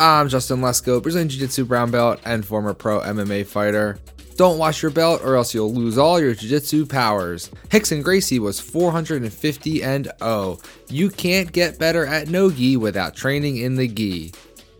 I'm Justin Lesko, Brazilian Jiu Jitsu brown belt and former pro MMA fighter. Don't wash your belt or else you'll lose all your Jiu Jitsu powers. Rickson Gracie was 450 and 0. You can't get better at no gi without training in the gi.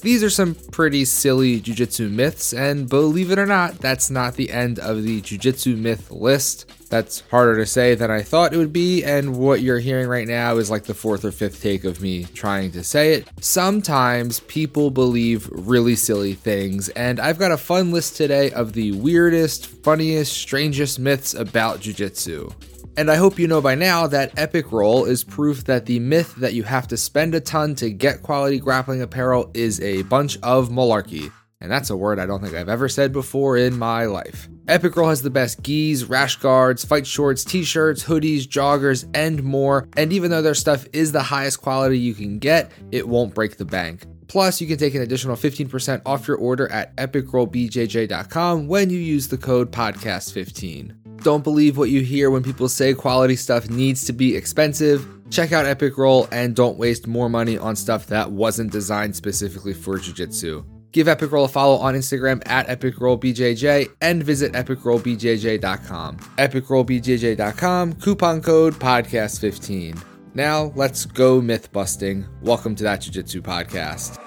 These are some pretty silly jujitsu myths, and believe it or not, that's not the end of the jujitsu myth list. That's harder to say than I thought it would be, and what you're hearing right now is like the fourth or fifth take of me trying to say it. Sometimes people believe really silly things, and I've got a fun list today of the weirdest, funniest, strangest myths about jujitsu. And I hope you know by now that Epic Roll is proof that the myth that you have to spend a ton to get quality grappling apparel is a bunch of malarkey. And that's a word I don't think I've ever said before in my life. Epic Roll has the best gis, rash guards, fight shorts, t shirts, hoodies, joggers, and more. And even though their stuff is the highest quality you can get, it won't break the bank. Plus, you can take an additional 15% off your order at epicrollbjj.com when you use the code podcast15. Don't believe what you hear when people say quality stuff needs to be expensive. Check out Epic Roll and don't waste more money on stuff that wasn't designed specifically for Jiu Jitsu. Give Epic Roll a follow on Instagram at EpicRollBJJ and visit EpicRollBJJ.com. EpicRollBJJ.com, coupon code podcast15. Now, let's go myth busting. Welcome to that Jiu Jitsu podcast.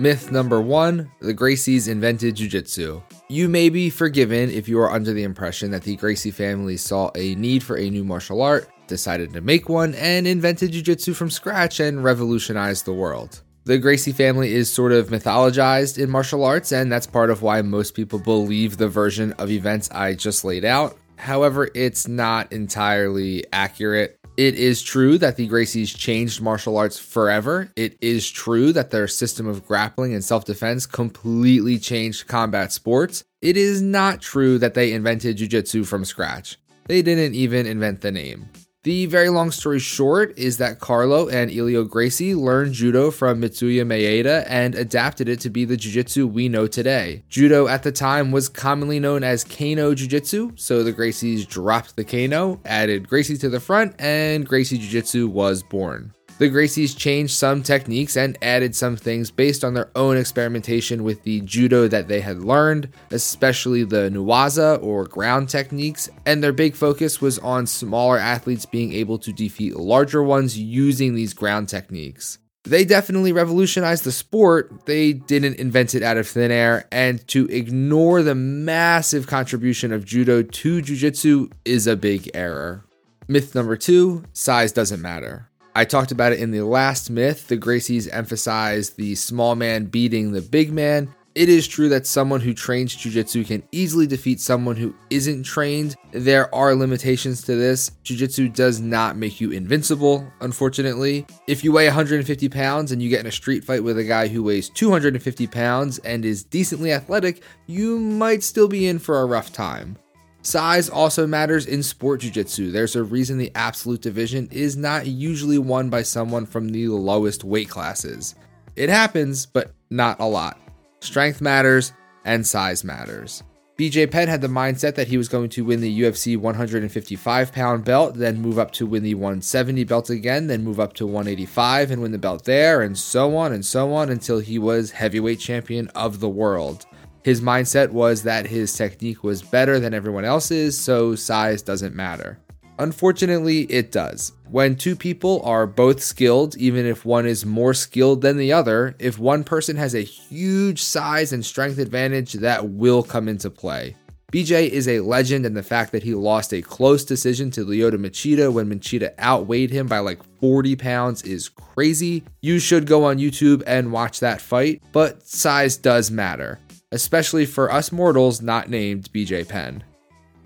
Myth number one the Gracies invented Jiu Jitsu. You may be forgiven if you are under the impression that the Gracie family saw a need for a new martial art, decided to make one, and invented Jiu Jitsu from scratch and revolutionized the world. The Gracie family is sort of mythologized in martial arts, and that's part of why most people believe the version of events I just laid out. However, it's not entirely accurate. It is true that the Gracies changed martial arts forever. It is true that their system of grappling and self defense completely changed combat sports. It is not true that they invented jiu jitsu from scratch. They didn't even invent the name. The very long story short is that Carlo and Helio Gracie learned judo from Mitsuyo Maeda and adapted it to be the jiu-jitsu we know today. Judo at the time was commonly known as Kano Jiu-Jitsu, so the Gracies dropped the Kano, added Gracie to the front, and Gracie Jiu-Jitsu was born. The Gracies changed some techniques and added some things based on their own experimentation with the judo that they had learned, especially the newaza or ground techniques, and their big focus was on smaller athletes being able to defeat larger ones using these ground techniques. They definitely revolutionized the sport, they didn't invent it out of thin air, and to ignore the massive contribution of judo to jiu-jitsu is a big error. Myth number two size doesn't matter. I talked about it in the last myth. The Gracies emphasize the small man beating the big man. It is true that someone who trains jujitsu can easily defeat someone who isn't trained. There are limitations to this. Jujitsu does not make you invincible, unfortunately. If you weigh 150 pounds and you get in a street fight with a guy who weighs 250 pounds and is decently athletic, you might still be in for a rough time. Size also matters in sport jiu-jitsu. There's a reason the absolute division is not usually won by someone from the lowest weight classes. It happens, but not a lot. Strength matters and size matters. BJ Penn had the mindset that he was going to win the UFC 155 pound belt, then move up to win the 170 belt again, then move up to 185 and win the belt there, and so on and so on until he was heavyweight champion of the world. His mindset was that his technique was better than everyone else's, so size doesn't matter. Unfortunately, it does. When two people are both skilled, even if one is more skilled than the other, if one person has a huge size and strength advantage, that will come into play. BJ is a legend, and the fact that he lost a close decision to Lyoto Machida when Machida outweighed him by like 40 pounds is crazy. You should go on YouTube and watch that fight, but size does matter especially for us mortals not named BJ Penn.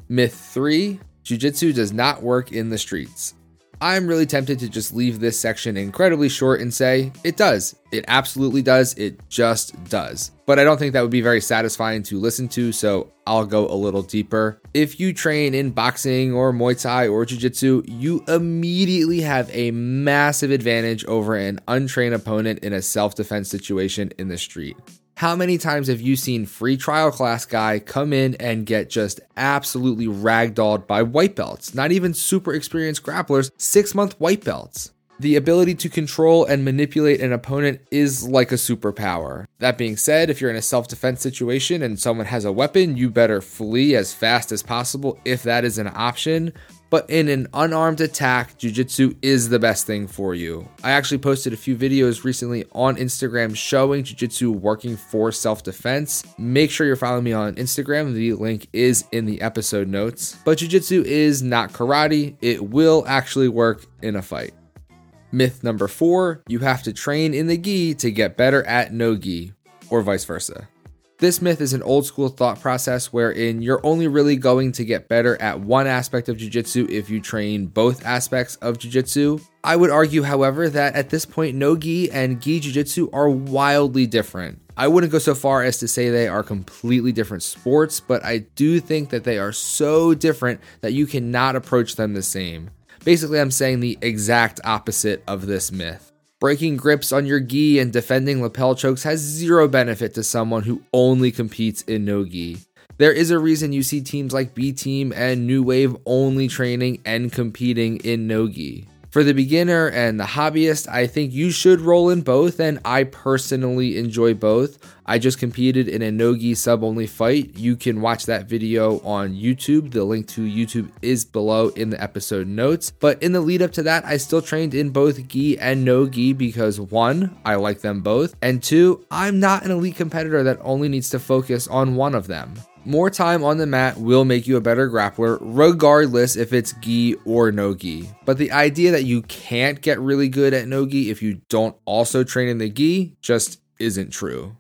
Myth 3 Jiu Jitsu does not work in the streets. I'm really tempted to just leave this section incredibly short and say, it does. It absolutely does. It just does. But I don't think that would be very satisfying to listen to, so I'll go a little deeper. If you train in boxing or Muay Thai or Jiu Jitsu, you immediately have a massive advantage over an untrained opponent in a self defense situation in the street. How many times have you seen free trial class guy come in and get just absolutely ragdolled by white belts? Not even super experienced grapplers, six month white belts. The ability to control and manipulate an opponent is like a superpower. That being said, if you're in a self defense situation and someone has a weapon, you better flee as fast as possible if that is an option. But in an unarmed attack, jujitsu is the best thing for you. I actually posted a few videos recently on Instagram showing jujitsu working for self defense. Make sure you're following me on Instagram. The link is in the episode notes. But jujitsu is not karate, it will actually work in a fight. Myth number four you have to train in the gi to get better at no gi, or vice versa. This myth is an old school thought process wherein you're only really going to get better at one aspect of jiu-jitsu if you train both aspects of jiu-jitsu. I would argue, however, that at this point, no gi and gi jiu-jitsu are wildly different. I wouldn't go so far as to say they are completely different sports, but I do think that they are so different that you cannot approach them the same. Basically, I'm saying the exact opposite of this myth. Breaking grips on your gi and defending lapel chokes has zero benefit to someone who only competes in no gi. There is a reason you see teams like B Team and New Wave only training and competing in no gi. For the beginner and the hobbyist, I think you should roll in both, and I personally enjoy both. I just competed in a Nogi sub only fight. You can watch that video on YouTube. The link to YouTube is below in the episode notes. But in the lead up to that, I still trained in both gi and no gi because one, I like them both, and two, I'm not an elite competitor that only needs to focus on one of them. More time on the mat will make you a better grappler, regardless if it's gi or no gi. But the idea that you can't get really good at no gi if you don't also train in the gi just isn't true.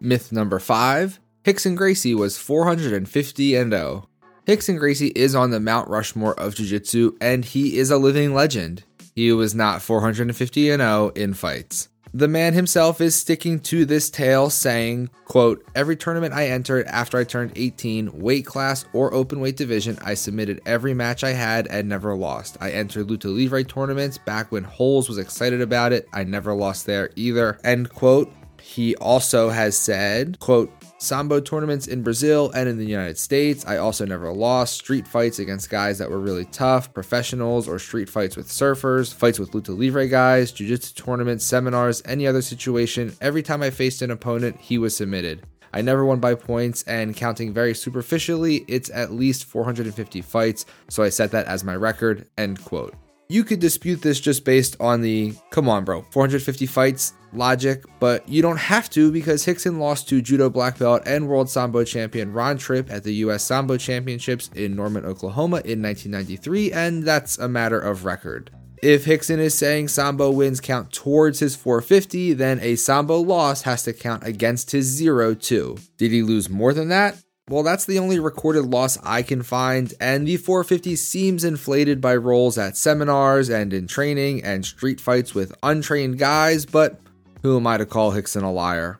Myth number five Rickson Gracie was 450 and 0. Rickson Gracie is on the Mount Rushmore of Jiu Jitsu, and he is a living legend. He was not 450 and 0 in fights. The man himself is sticking to this tale, saying, quote, Every tournament I entered after I turned 18, weight class or open weight division, I submitted every match I had and never lost. I entered Luta Livre tournaments back when Rolls was excited about it. I never lost there either. End quote. He also has said, quote, Sambo tournaments in Brazil and in the United States. I also never lost street fights against guys that were really tough, professionals, or street fights with surfers, fights with luta livre guys, jiu jitsu tournaments, seminars, any other situation. Every time I faced an opponent, he was submitted. I never won by points, and counting very superficially, it's at least 450 fights, so I set that as my record. End quote. You could dispute this just based on the come on, bro, 450 fights logic, but you don't have to because Rickson lost to judo black belt and world sambo champion Ron Tripp at the US Sambo Championships in Norman, Oklahoma in 1993, and that's a matter of record. If Rickson is saying Sambo wins count towards his 450, then a Sambo loss has to count against his 0 too. Did he lose more than that? Well, that's the only recorded loss I can find, and the 450 seems inflated by roles at seminars and in training and street fights with untrained guys, but who am I to call Rickson a liar?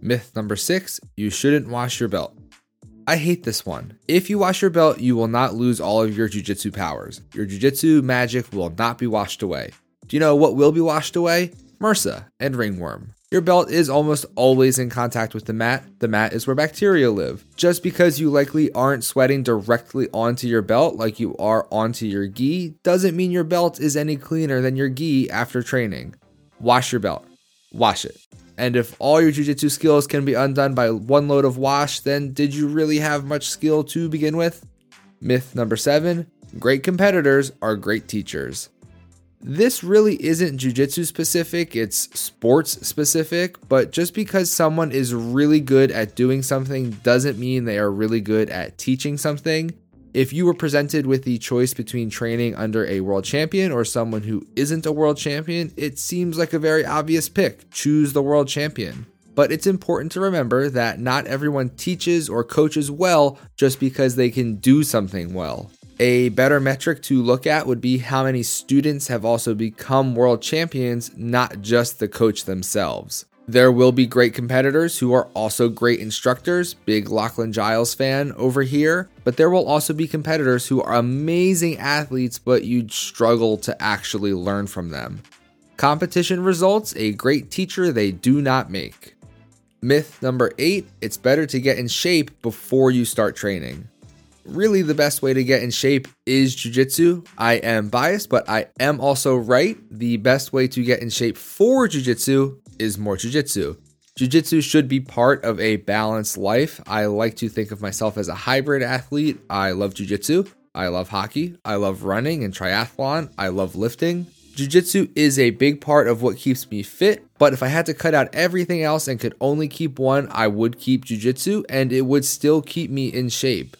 Myth number six you shouldn't wash your belt. I hate this one. If you wash your belt, you will not lose all of your jujitsu powers. Your jujitsu magic will not be washed away. Do you know what will be washed away? MRSA and ringworm. Your belt is almost always in contact with the mat. The mat is where bacteria live. Just because you likely aren't sweating directly onto your belt like you are onto your gi doesn't mean your belt is any cleaner than your gi after training. Wash your belt. Wash it. And if all your jujitsu skills can be undone by one load of wash, then did you really have much skill to begin with? Myth number seven great competitors are great teachers. This really isn't jujitsu specific, it's sports specific, but just because someone is really good at doing something doesn't mean they are really good at teaching something. If you were presented with the choice between training under a world champion or someone who isn't a world champion, it seems like a very obvious pick. Choose the world champion. But it's important to remember that not everyone teaches or coaches well just because they can do something well. A better metric to look at would be how many students have also become world champions, not just the coach themselves. There will be great competitors who are also great instructors, big Lachlan Giles fan over here, but there will also be competitors who are amazing athletes, but you'd struggle to actually learn from them. Competition results, a great teacher they do not make. Myth number eight it's better to get in shape before you start training. Really the best way to get in shape is jujitsu. I am biased, but I am also right. The best way to get in shape for jujitsu is more jujitsu. Jiu-Jitsu should be part of a balanced life. I like to think of myself as a hybrid athlete. I love jiu-jitsu. I love hockey. I love running and triathlon. I love lifting. Jiu-Jitsu is a big part of what keeps me fit, but if I had to cut out everything else and could only keep one, I would keep Jiu-Jitsu and it would still keep me in shape.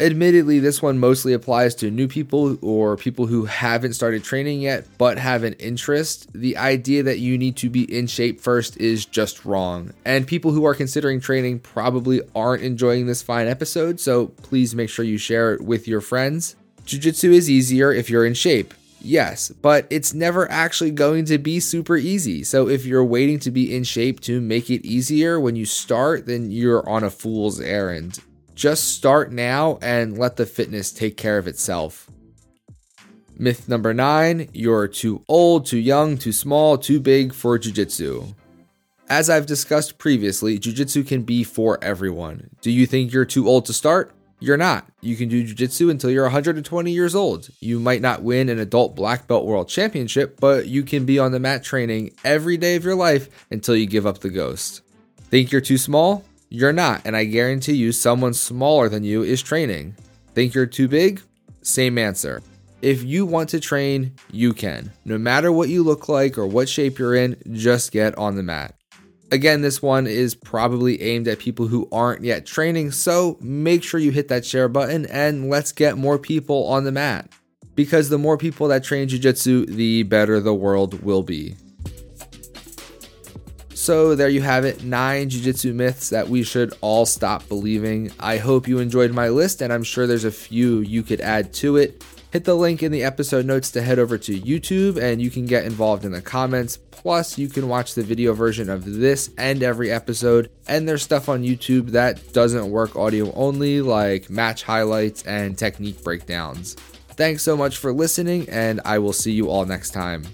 Admittedly, this one mostly applies to new people or people who haven't started training yet but have an interest. The idea that you need to be in shape first is just wrong. And people who are considering training probably aren't enjoying this fine episode, so please make sure you share it with your friends. Jiu Jitsu is easier if you're in shape. Yes, but it's never actually going to be super easy. So if you're waiting to be in shape to make it easier when you start, then you're on a fool's errand. Just start now and let the fitness take care of itself. Myth number nine you're too old, too young, too small, too big for jujitsu. As I've discussed previously, jujitsu can be for everyone. Do you think you're too old to start? You're not. You can do jujitsu until you're 120 years old. You might not win an adult black belt world championship, but you can be on the mat training every day of your life until you give up the ghost. Think you're too small? You're not, and I guarantee you someone smaller than you is training. Think you're too big? Same answer. If you want to train, you can. No matter what you look like or what shape you're in, just get on the mat. Again, this one is probably aimed at people who aren't yet training, so make sure you hit that share button and let's get more people on the mat. Because the more people that train Jiu Jitsu, the better the world will be. So there you have it, nine jujitsu myths that we should all stop believing. I hope you enjoyed my list, and I'm sure there's a few you could add to it. Hit the link in the episode notes to head over to YouTube and you can get involved in the comments. Plus, you can watch the video version of this and every episode. And there's stuff on YouTube that doesn't work audio only, like match highlights and technique breakdowns. Thanks so much for listening, and I will see you all next time.